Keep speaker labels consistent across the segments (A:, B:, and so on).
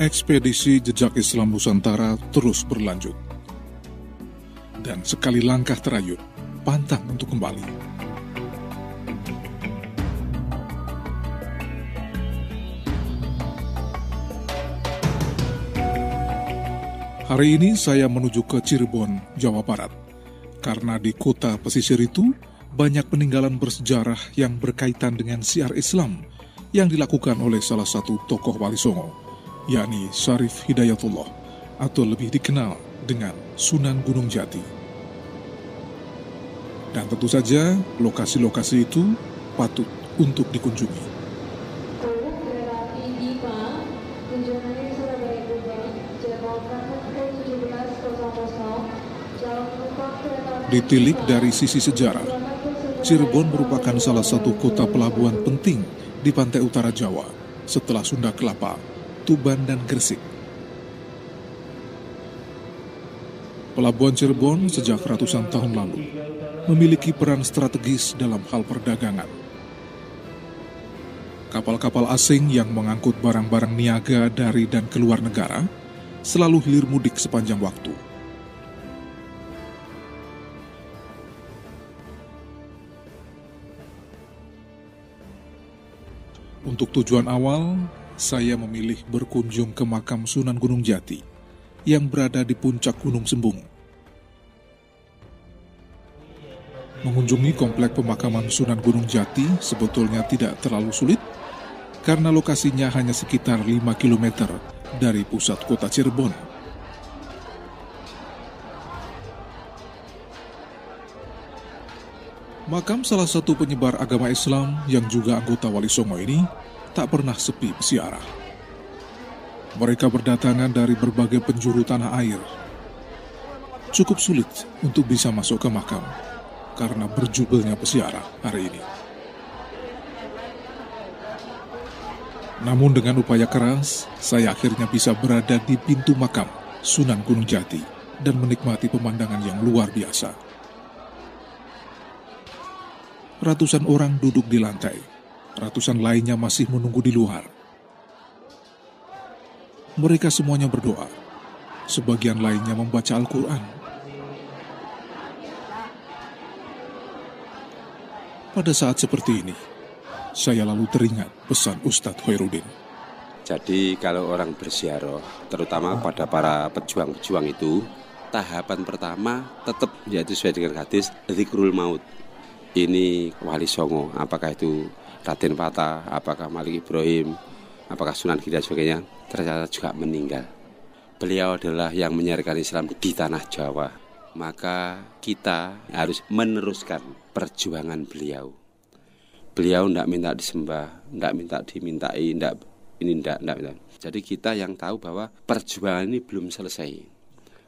A: ekspedisi jejak Islam Nusantara terus berlanjut. Dan sekali langkah terayun, pantang untuk kembali. Hari ini saya menuju ke Cirebon, Jawa Barat. Karena di kota pesisir itu banyak peninggalan bersejarah yang berkaitan dengan siar Islam yang dilakukan oleh salah satu tokoh Wali Songo, yakni Syarif Hidayatullah, atau lebih dikenal dengan Sunan Gunung Jati. Dan tentu saja, lokasi-lokasi itu patut untuk dikunjungi. Ditilik dari sisi sejarah, Cirebon merupakan salah satu kota pelabuhan penting di pantai utara Jawa setelah Sunda Kelapa, Tuban, dan Gresik. Pelabuhan Cirebon sejak ratusan tahun lalu memiliki peran strategis dalam hal perdagangan. Kapal-kapal asing yang mengangkut barang-barang niaga dari dan keluar negara selalu hilir mudik sepanjang waktu. Untuk tujuan awal, saya memilih berkunjung ke makam Sunan Gunung Jati yang berada di puncak Gunung Sembung. Mengunjungi komplek pemakaman Sunan Gunung Jati sebetulnya tidak terlalu sulit karena lokasinya hanya sekitar 5 km dari pusat kota Cirebon. Makam salah satu penyebar agama Islam yang juga anggota Wali Songo ini tak pernah sepi pesiarah. Mereka berdatangan dari berbagai penjuru tanah air. Cukup sulit untuk bisa masuk ke makam karena berjubelnya pesiarah hari ini. Namun dengan upaya keras, saya akhirnya bisa berada di pintu makam Sunan Gunung Jati dan menikmati pemandangan yang luar biasa ratusan orang duduk di lantai. Ratusan lainnya masih menunggu di luar. Mereka semuanya berdoa. Sebagian lainnya membaca Al-Quran. Pada saat seperti ini, saya lalu teringat pesan Ustadz Khairuddin.
B: Jadi kalau orang bersiaroh, terutama pada para pejuang-pejuang itu, tahapan pertama tetap yaitu sesuai dengan hadis zikrul maut ini Wali Songo, apakah itu Raden Fata, apakah Malik Ibrahim, apakah Sunan Giri dan sebagainya, ternyata juga meninggal. Beliau adalah yang menyiarkan Islam di tanah Jawa. Maka kita harus meneruskan perjuangan beliau. Beliau tidak minta disembah, tidak minta dimintai, tidak ini tidak, tidak, tidak. Jadi kita yang tahu bahwa perjuangan ini belum selesai.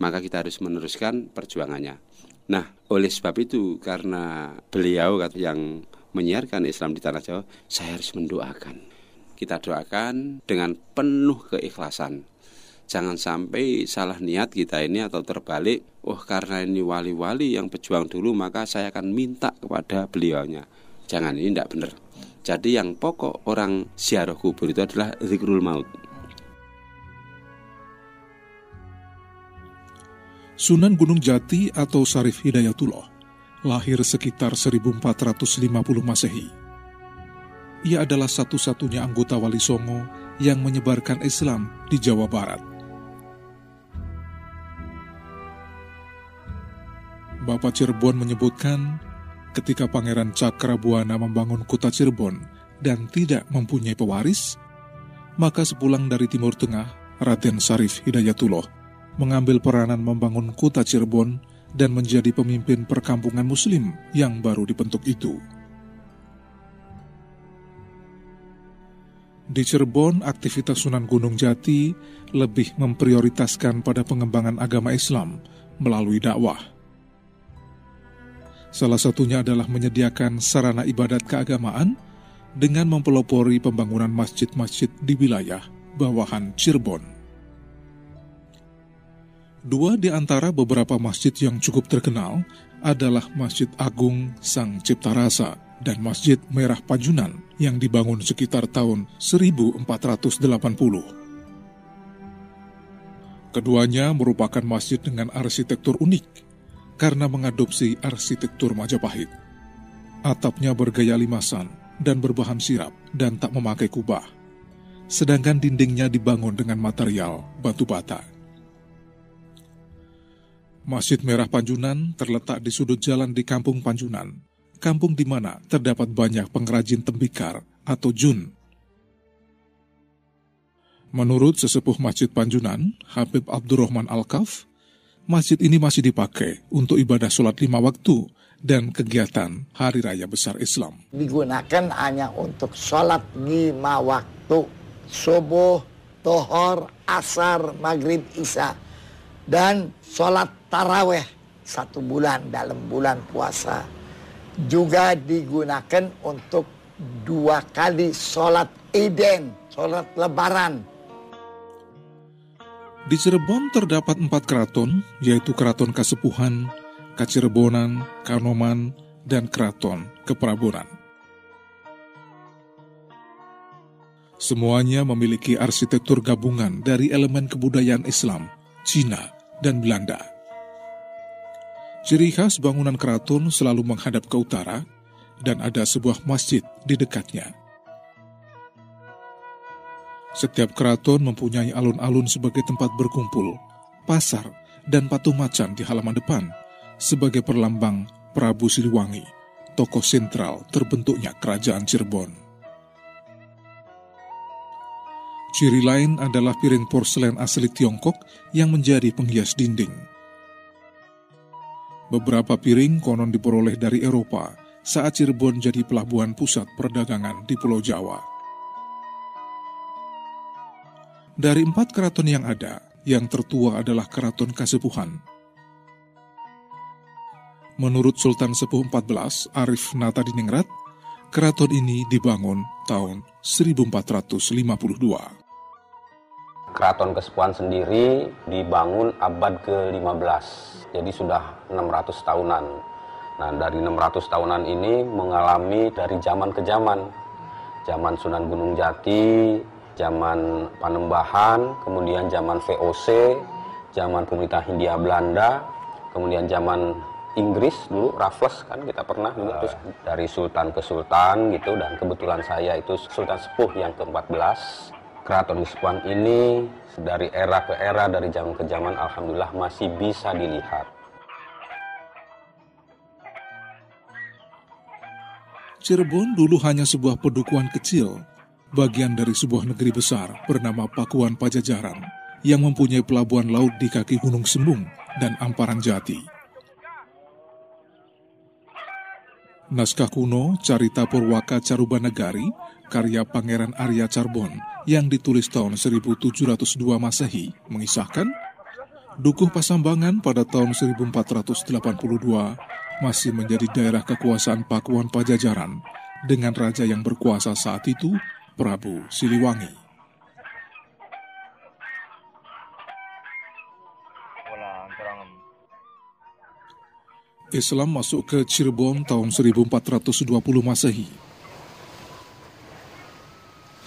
B: Maka kita harus meneruskan perjuangannya. Nah, oleh sebab itu karena beliau yang menyiarkan Islam di tanah Jawa, saya harus mendoakan. Kita doakan dengan penuh keikhlasan. Jangan sampai salah niat kita ini atau terbalik, oh karena ini wali-wali yang berjuang dulu maka saya akan minta kepada beliaunya. Jangan ini tidak benar. Jadi yang pokok orang ziarah kubur itu adalah zikrul maut.
A: Sunan Gunung Jati atau Sarif Hidayatullah lahir sekitar 1450 Masehi. Ia adalah satu-satunya anggota Wali Songo yang menyebarkan Islam di Jawa Barat. Bapak Cirebon menyebutkan ketika Pangeran Cakrabuana membangun kota Cirebon dan tidak mempunyai pewaris, maka sepulang dari Timur Tengah, Raden Sarif Hidayatullah mengambil peranan membangun kota Cirebon dan menjadi pemimpin perkampungan Muslim yang baru dibentuk itu. Di Cirebon, aktivitas Sunan Gunung Jati lebih memprioritaskan pada pengembangan agama Islam melalui dakwah. Salah satunya adalah menyediakan sarana ibadat keagamaan dengan mempelopori pembangunan masjid-masjid di wilayah bawahan Cirebon. Dua di antara beberapa masjid yang cukup terkenal adalah Masjid Agung Sang Cipta Rasa dan Masjid Merah Pajunan yang dibangun sekitar tahun 1480. Keduanya merupakan masjid dengan arsitektur unik karena mengadopsi arsitektur Majapahit. Atapnya bergaya limasan dan berbahan sirap dan tak memakai kubah. Sedangkan dindingnya dibangun dengan material batu bata. Masjid Merah Panjunan terletak di sudut jalan di Kampung Panjunan, kampung di mana terdapat banyak pengrajin tembikar atau jun. Menurut sesepuh Masjid Panjunan, Habib Abdurrahman Al-Kaf, masjid ini masih dipakai untuk ibadah sholat lima waktu dan kegiatan Hari Raya Besar Islam.
C: Digunakan hanya untuk sholat lima waktu, subuh, tohor, asar, maghrib, isya, dan sholat taraweh satu bulan dalam bulan puasa. Juga digunakan untuk dua kali sholat iden, sholat lebaran
A: di Cirebon terdapat empat keraton, yaitu Keraton Kasepuhan, Kacirebonan, Kanoman, dan Keraton Keprabonan. Semuanya memiliki arsitektur gabungan dari elemen kebudayaan Islam, Cina, dan Belanda. Ciri khas bangunan keraton selalu menghadap ke utara, dan ada sebuah masjid di dekatnya. Setiap keraton mempunyai alun-alun sebagai tempat berkumpul, pasar, dan patung macan di halaman depan sebagai perlambang Prabu Siliwangi, tokoh sentral terbentuknya kerajaan Cirebon. Ciri lain adalah piring porselen asli Tiongkok yang menjadi penghias dinding. Beberapa piring konon diperoleh dari Eropa saat Cirebon jadi pelabuhan pusat perdagangan di Pulau Jawa. Dari empat keraton yang ada, yang tertua adalah Keraton Kasepuhan. Menurut Sultan Sepuh XIV Arif Nata Diningrat, keraton ini dibangun tahun 1452.
D: Keraton Kesepuhan sendiri dibangun abad ke-15, jadi sudah 600 tahunan. Nah, dari 600 tahunan ini mengalami dari zaman ke zaman. Zaman Sunan Gunung Jati, zaman Panembahan, kemudian zaman VOC, zaman pemerintah Hindia Belanda, kemudian zaman Inggris dulu Raffles kan kita pernah juga uh. terus dari sultan ke sultan gitu dan kebetulan saya itu sultan sepuh yang ke-14 keraton Kesepuhan ini dari era ke era dari zaman ke zaman alhamdulillah masih bisa dilihat
A: Cirebon dulu hanya sebuah pedukuhan kecil bagian dari sebuah negeri besar bernama Pakuan Pajajaran yang mempunyai pelabuhan laut di kaki Gunung Sembung dan Amparan Jati. Naskah kuno Carita Purwaka Carubanegari karya Pangeran Arya Carbon yang ditulis tahun 1702 Masehi mengisahkan Dukuh Pasambangan pada tahun 1482 masih menjadi daerah kekuasaan Pakuan Pajajaran dengan raja yang berkuasa saat itu Prabu Siliwangi. Islam masuk ke Cirebon tahun 1420 Masehi.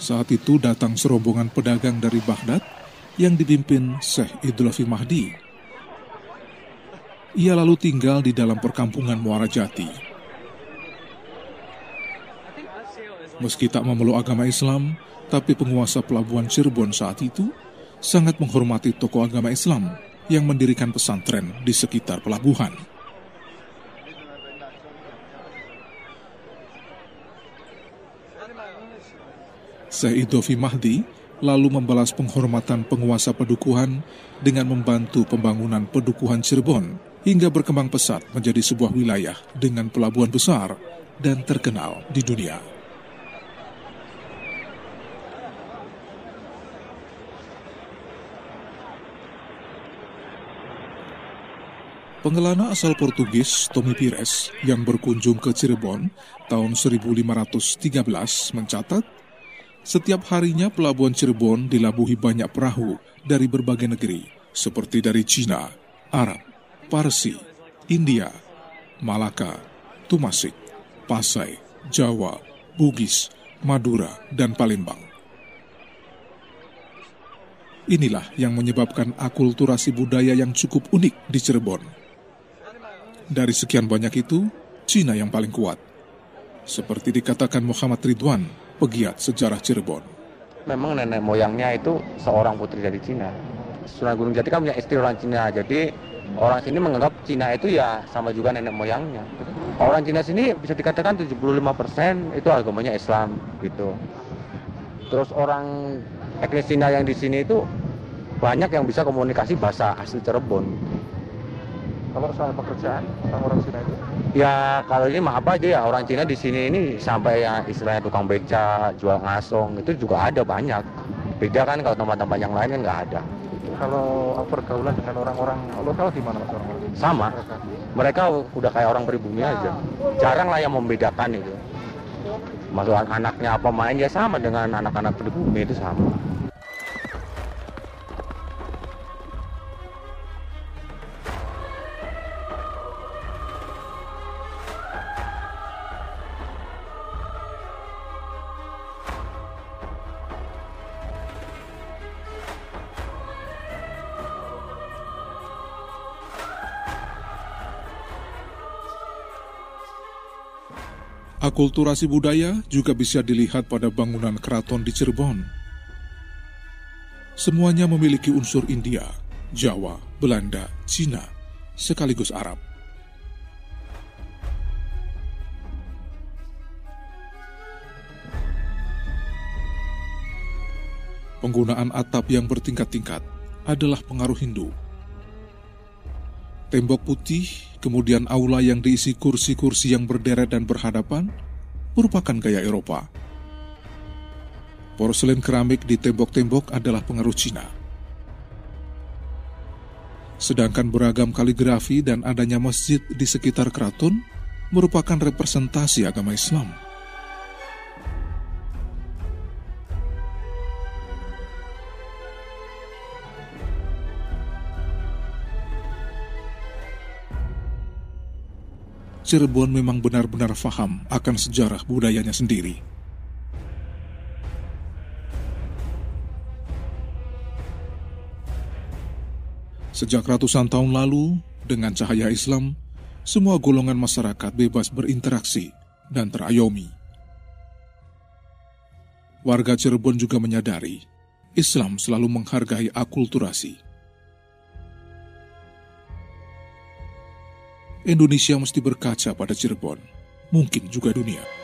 A: Saat itu datang serombongan pedagang dari Baghdad yang dipimpin Syekh Idlafi Mahdi. Ia lalu tinggal di dalam perkampungan Muara Jati Meski tak memeluk agama Islam, tapi penguasa pelabuhan Cirebon saat itu sangat menghormati tokoh agama Islam yang mendirikan pesantren di sekitar pelabuhan. Syekh Idofi Mahdi lalu membalas penghormatan penguasa pedukuhan dengan membantu pembangunan pedukuhan Cirebon hingga berkembang pesat menjadi sebuah wilayah dengan pelabuhan besar dan terkenal di dunia. Pengelana asal Portugis Tommy Pires yang berkunjung ke Cirebon tahun 1513 mencatat, setiap harinya pelabuhan Cirebon dilabuhi banyak perahu dari berbagai negeri, seperti dari Cina, Arab, Parsi, India, Malaka, Tumasik, Pasai, Jawa, Bugis, Madura, dan Palembang. Inilah yang menyebabkan akulturasi budaya yang cukup unik di Cirebon. Dari sekian banyak itu, Cina yang paling kuat. Seperti dikatakan Muhammad Ridwan, pegiat sejarah Cirebon.
E: Memang nenek moyangnya itu seorang putri dari Cina. Sunan Gunung Jati kan punya istri orang Cina, jadi orang sini menganggap Cina itu ya sama juga nenek moyangnya. Orang Cina sini bisa dikatakan 75% itu agamanya Islam gitu. Terus orang etnis Cina yang di sini itu banyak yang bisa komunikasi bahasa asli Cirebon.
F: Kalau soal pekerjaan orang-orang Cina itu?
E: Ya kalau ini maaf aja ya orang Cina di sini ini sampai yang istilahnya tukang beca, jual ngasong itu juga ada banyak. Beda kan kalau tempat-tempat yang lain kan nggak ada.
F: Kalau pergaulan dengan orang-orang lokal gimana mas orang
E: Sama. Mereka udah kayak orang pribumi aja. Jarang lah yang membedakan itu. Masuk anaknya apa main ya sama dengan anak-anak pribumi itu sama.
A: Akulturasi budaya juga bisa dilihat pada bangunan keraton di Cirebon. Semuanya memiliki unsur India, Jawa, Belanda, Cina, sekaligus Arab. Penggunaan atap yang bertingkat-tingkat adalah pengaruh Hindu. Tembok putih, kemudian aula yang diisi kursi-kursi yang berderet dan berhadapan, merupakan gaya Eropa. Porselen keramik di tembok-tembok adalah pengaruh Cina. Sedangkan beragam kaligrafi dan adanya masjid di sekitar keraton merupakan representasi agama Islam. Cirebon memang benar-benar faham akan sejarah budayanya sendiri. Sejak ratusan tahun lalu, dengan cahaya Islam, semua golongan masyarakat bebas berinteraksi dan terayomi. Warga Cirebon juga menyadari Islam selalu menghargai akulturasi. Indonesia mesti berkaca pada Cirebon, mungkin juga dunia.